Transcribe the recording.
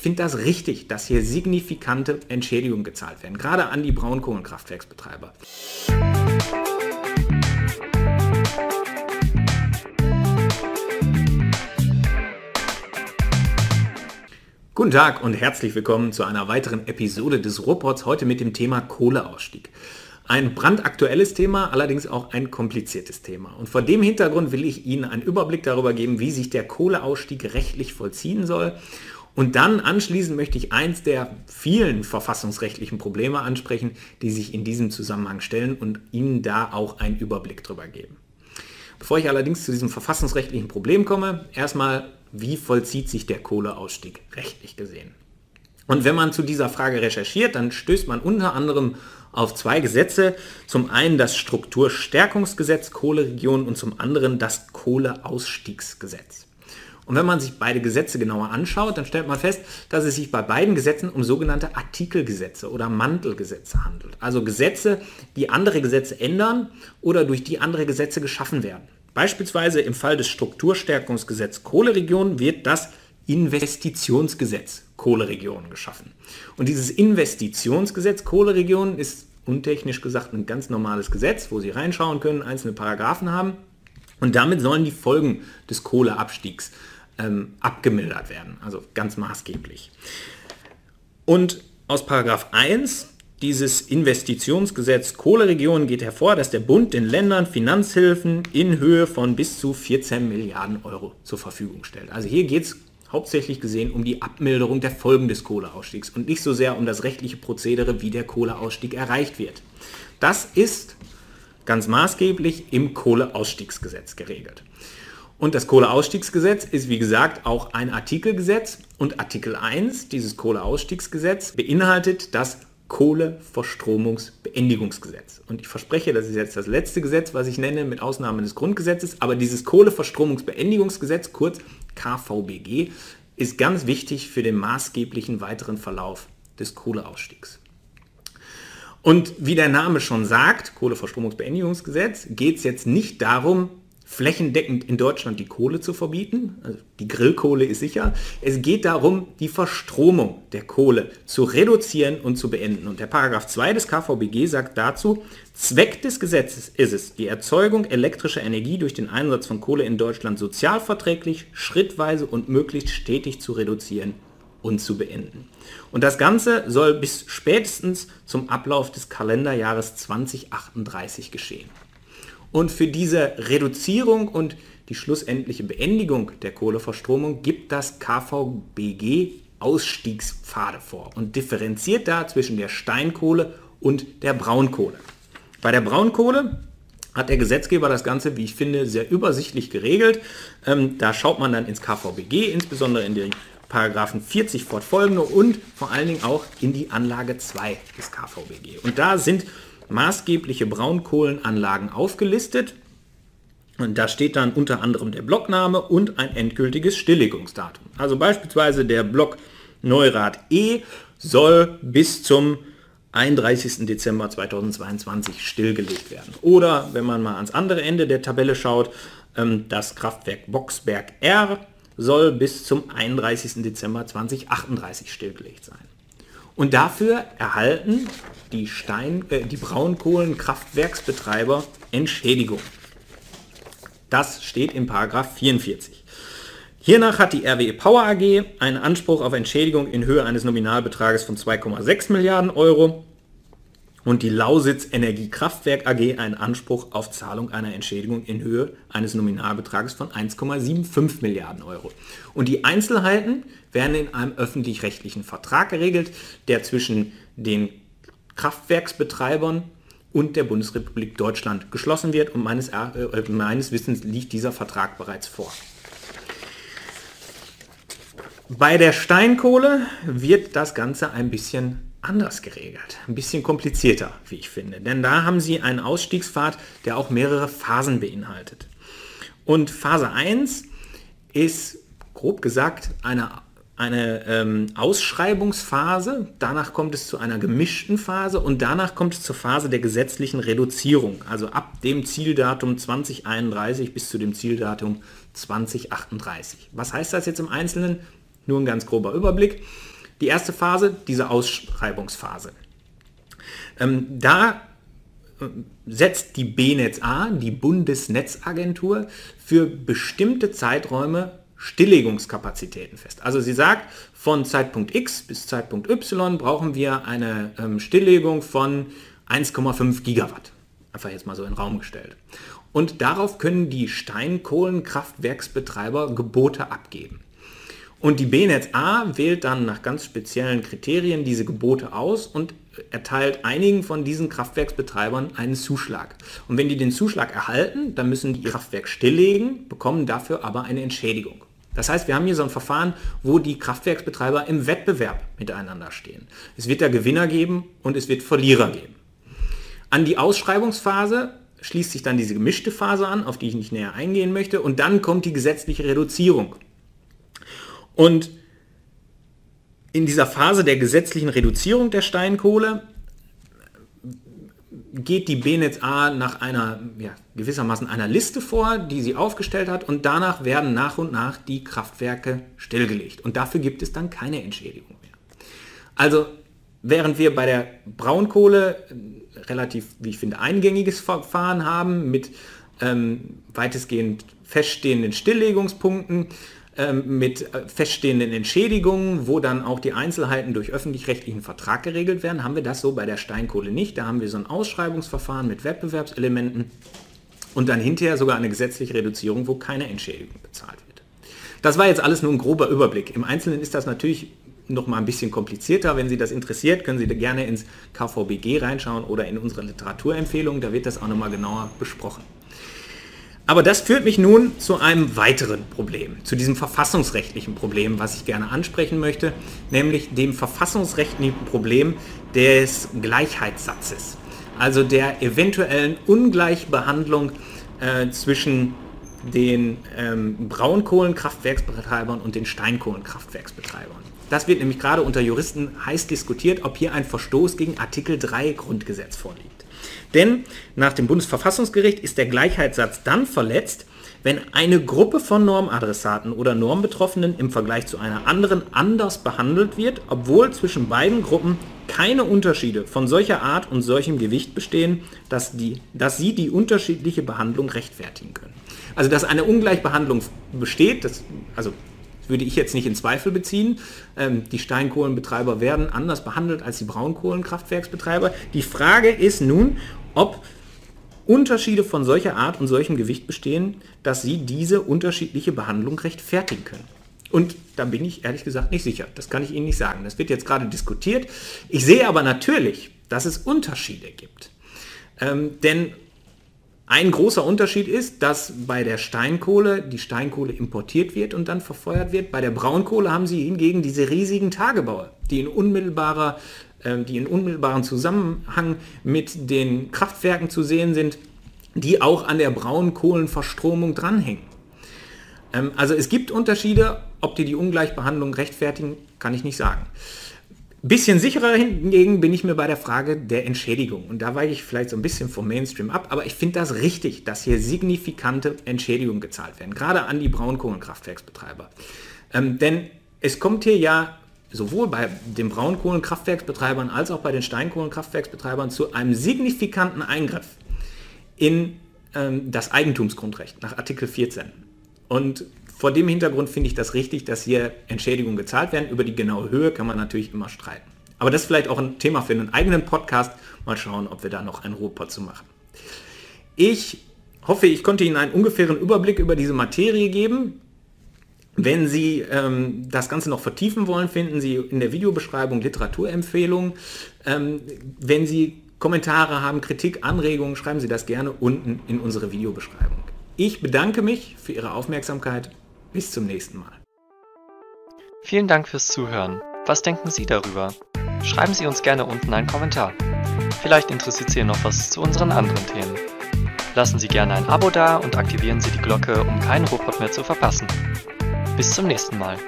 Ich finde das richtig, dass hier signifikante Entschädigungen gezahlt werden, gerade an die Braunkohlenkraftwerksbetreiber. Guten Tag und herzlich willkommen zu einer weiteren Episode des Ruhrpots, heute mit dem Thema Kohleausstieg. Ein brandaktuelles Thema, allerdings auch ein kompliziertes Thema. Und vor dem Hintergrund will ich Ihnen einen Überblick darüber geben, wie sich der Kohleausstieg rechtlich vollziehen soll. Und dann anschließend möchte ich eins der vielen verfassungsrechtlichen Probleme ansprechen, die sich in diesem Zusammenhang stellen und Ihnen da auch einen Überblick darüber geben. Bevor ich allerdings zu diesem verfassungsrechtlichen Problem komme, erstmal wie vollzieht sich der Kohleausstieg rechtlich gesehen. Und wenn man zu dieser Frage recherchiert, dann stößt man unter anderem auf zwei Gesetze. Zum einen das Strukturstärkungsgesetz Kohleregion und zum anderen das Kohleausstiegsgesetz. Und wenn man sich beide Gesetze genauer anschaut, dann stellt man fest, dass es sich bei beiden Gesetzen um sogenannte Artikelgesetze oder Mantelgesetze handelt. Also Gesetze, die andere Gesetze ändern oder durch die andere Gesetze geschaffen werden. Beispielsweise im Fall des Strukturstärkungsgesetzes Kohleregion wird das Investitionsgesetz Kohleregion geschaffen. Und dieses Investitionsgesetz Kohleregion ist untechnisch gesagt ein ganz normales Gesetz, wo Sie reinschauen können, einzelne Paragraphen haben. Und damit sollen die Folgen des Kohleabstiegs ähm, abgemildert werden, also ganz maßgeblich. Und aus Paragraph 1 dieses Investitionsgesetz Kohleregionen geht hervor, dass der Bund den Ländern Finanzhilfen in Höhe von bis zu 14 Milliarden Euro zur Verfügung stellt. Also hier geht es hauptsächlich gesehen um die Abmilderung der Folgen des Kohleausstiegs und nicht so sehr um das rechtliche Prozedere, wie der Kohleausstieg erreicht wird. Das ist ganz maßgeblich im Kohleausstiegsgesetz geregelt. Und das Kohleausstiegsgesetz ist wie gesagt auch ein Artikelgesetz und Artikel 1 dieses Kohleausstiegsgesetz beinhaltet das Kohleverstromungsbeendigungsgesetz. Und ich verspreche, das ist jetzt das letzte Gesetz, was ich nenne, mit Ausnahme des Grundgesetzes, aber dieses Kohleverstromungsbeendigungsgesetz, kurz KVBG, ist ganz wichtig für den maßgeblichen weiteren Verlauf des Kohleausstiegs. Und wie der Name schon sagt, Kohleverstromungsbeendigungsgesetz, geht es jetzt nicht darum, flächendeckend in Deutschland die Kohle zu verbieten. Also die Grillkohle ist sicher. Es geht darum, die Verstromung der Kohle zu reduzieren und zu beenden. Und der Paragraph 2 des KVBG sagt dazu, Zweck des Gesetzes ist es, die Erzeugung elektrischer Energie durch den Einsatz von Kohle in Deutschland sozialverträglich, schrittweise und möglichst stetig zu reduzieren und zu beenden. Und das Ganze soll bis spätestens zum Ablauf des Kalenderjahres 2038 geschehen. Und für diese Reduzierung und die schlussendliche Beendigung der Kohleverstromung gibt das KVBG Ausstiegspfade vor und differenziert da zwischen der Steinkohle und der Braunkohle. Bei der Braunkohle hat der Gesetzgeber das Ganze, wie ich finde, sehr übersichtlich geregelt. Ähm, da schaut man dann ins KVBG, insbesondere in den Paragraphen 40 fortfolgende und vor allen Dingen auch in die Anlage 2 des KVBG. Und da sind maßgebliche Braunkohlenanlagen aufgelistet. Und da steht dann unter anderem der Blockname und ein endgültiges Stilllegungsdatum. Also beispielsweise der Block Neurath E soll bis zum 31. Dezember 2022 stillgelegt werden. Oder wenn man mal ans andere Ende der Tabelle schaut, ähm, das Kraftwerk Boxberg R soll bis zum 31. Dezember 2038 stillgelegt sein. Und dafür erhalten die, Stein, äh, die Braunkohlenkraftwerksbetreiber Entschädigung. Das steht in Paragraph 44. Hiernach hat die RWE Power AG einen Anspruch auf Entschädigung in Höhe eines Nominalbetrages von 2,6 Milliarden Euro und die Lausitz Energiekraftwerk AG einen Anspruch auf Zahlung einer Entschädigung in Höhe eines Nominalbetrages von 1,75 Milliarden Euro. Und die Einzelheiten werden in einem öffentlich-rechtlichen Vertrag geregelt, der zwischen den Kraftwerksbetreibern und der Bundesrepublik Deutschland geschlossen wird und meines, äh, meines Wissens liegt dieser Vertrag bereits vor. Bei der Steinkohle wird das Ganze ein bisschen anders geregelt, ein bisschen komplizierter, wie ich finde. Denn da haben Sie einen Ausstiegspfad, der auch mehrere Phasen beinhaltet. Und Phase 1 ist grob gesagt eine, eine ähm, Ausschreibungsphase, danach kommt es zu einer gemischten Phase und danach kommt es zur Phase der gesetzlichen Reduzierung, also ab dem Zieldatum 2031 bis zu dem Zieldatum 2038. Was heißt das jetzt im Einzelnen? Nur ein ganz grober Überblick. Die erste Phase, diese Ausschreibungsphase. Ähm, da äh, setzt die BNetzA, die Bundesnetzagentur, für bestimmte Zeiträume Stilllegungskapazitäten fest. Also sie sagt, von Zeitpunkt X bis Zeitpunkt Y brauchen wir eine ähm, Stilllegung von 1,5 Gigawatt. Einfach jetzt mal so in den Raum gestellt. Und darauf können die Steinkohlenkraftwerksbetreiber Gebote abgeben. Und die BNetz A wählt dann nach ganz speziellen Kriterien diese Gebote aus und erteilt einigen von diesen Kraftwerksbetreibern einen Zuschlag. Und wenn die den Zuschlag erhalten, dann müssen die ihr Kraftwerk stilllegen, bekommen dafür aber eine Entschädigung. Das heißt, wir haben hier so ein Verfahren, wo die Kraftwerksbetreiber im Wettbewerb miteinander stehen. Es wird da Gewinner geben und es wird Verlierer geben. An die Ausschreibungsphase schließt sich dann diese gemischte Phase an, auf die ich nicht näher eingehen möchte, und dann kommt die gesetzliche Reduzierung. Und in dieser Phase der gesetzlichen Reduzierung der Steinkohle geht die BNetzA nach einer ja, gewissermaßen einer Liste vor, die sie aufgestellt hat und danach werden nach und nach die Kraftwerke stillgelegt und dafür gibt es dann keine Entschädigung mehr. Also während wir bei der Braunkohle relativ, wie ich finde, eingängiges Verfahren haben mit ähm, weitestgehend feststehenden Stilllegungspunkten, mit äh, feststehenden Entschädigungen, wo dann auch die Einzelheiten durch öffentlich-rechtlichen Vertrag geregelt werden, haben wir das so bei der Steinkohle nicht. Da haben wir so ein Ausschreibungsverfahren mit Wettbewerbselementen und dann hinterher sogar eine gesetzliche Reduzierung, wo keine Entschädigung bezahlt wird. Das war jetzt alles nur ein grober Überblick. Im Einzelnen ist das natürlich noch mal ein bisschen komplizierter. Wenn Sie das interessiert, können Sie da gerne ins KVBG reinschauen oder in unsere Literaturempfehlung. Da wird das auch noch mal genauer besprochen. Aber das führt mich nun zu einem weiteren Problem, zu diesem verfassungsrechtlichen Problem, was ich gerne ansprechen möchte, nämlich dem verfassungsrechtlichen Problem des Gleichheitssatzes, also der eventuellen Ungleichbehandlung äh, zwischen den ähm, Braunkohlenkraftwerksbetreibern und den Steinkohlenkraftwerksbetreibern. Das wird nämlich gerade unter Juristen heiß diskutiert, ob hier ein Verstoß gegen Artikel 3 Grundgesetz vorliegt. Denn nach dem Bundesverfassungsgericht ist der Gleichheitssatz dann verletzt, wenn eine Gruppe von Normadressaten oder Normbetroffenen im Vergleich zu einer anderen anders behandelt wird, obwohl zwischen beiden Gruppen keine Unterschiede von solcher Art und solchem Gewicht bestehen, dass, die, dass sie die unterschiedliche Behandlung rechtfertigen können. Also dass eine Ungleichbehandlung besteht, das, also würde ich jetzt nicht in Zweifel beziehen. Ähm, die Steinkohlenbetreiber werden anders behandelt als die Braunkohlenkraftwerksbetreiber. Die Frage ist nun, ob Unterschiede von solcher Art und solchem Gewicht bestehen, dass sie diese unterschiedliche Behandlung rechtfertigen können. Und da bin ich ehrlich gesagt nicht sicher. Das kann ich Ihnen nicht sagen. Das wird jetzt gerade diskutiert. Ich sehe aber natürlich, dass es Unterschiede gibt. Ähm, denn ein großer Unterschied ist, dass bei der Steinkohle die Steinkohle importiert wird und dann verfeuert wird. Bei der Braunkohle haben Sie hingegen diese riesigen Tagebaue, die in unmittelbarer ähm, die in unmittelbaren Zusammenhang mit den Kraftwerken zu sehen sind, die auch an der Braunkohlenverstromung dranhängen. Ähm, also es gibt Unterschiede, ob die die Ungleichbehandlung rechtfertigen, kann ich nicht sagen. Bisschen sicherer hingegen bin ich mir bei der Frage der Entschädigung. Und da weiche ich vielleicht so ein bisschen vom Mainstream ab, aber ich finde das richtig, dass hier signifikante Entschädigungen gezahlt werden, gerade an die Braunkohlenkraftwerksbetreiber. Ähm, denn es kommt hier ja sowohl bei den Braunkohlenkraftwerksbetreibern als auch bei den Steinkohlenkraftwerksbetreibern zu einem signifikanten Eingriff in ähm, das Eigentumsgrundrecht nach Artikel 14. Und vor dem Hintergrund finde ich das richtig, dass hier Entschädigungen gezahlt werden. Über die genaue Höhe kann man natürlich immer streiten. Aber das ist vielleicht auch ein Thema für einen eigenen Podcast. Mal schauen, ob wir da noch einen Ruhepott zu machen. Ich hoffe, ich konnte Ihnen einen ungefähren Überblick über diese Materie geben. Wenn Sie ähm, das Ganze noch vertiefen wollen, finden Sie in der Videobeschreibung Literaturempfehlungen. Ähm, wenn Sie Kommentare haben, Kritik, Anregungen, schreiben Sie das gerne unten in unsere Videobeschreibung. Ich bedanke mich für Ihre Aufmerksamkeit. Bis zum nächsten Mal. Vielen Dank fürs Zuhören. Was denken Sie darüber? Schreiben Sie uns gerne unten einen Kommentar. Vielleicht interessiert Sie noch was zu unseren anderen Themen. Lassen Sie gerne ein Abo da und aktivieren Sie die Glocke, um keinen Robot mehr zu verpassen. Bis zum nächsten Mal.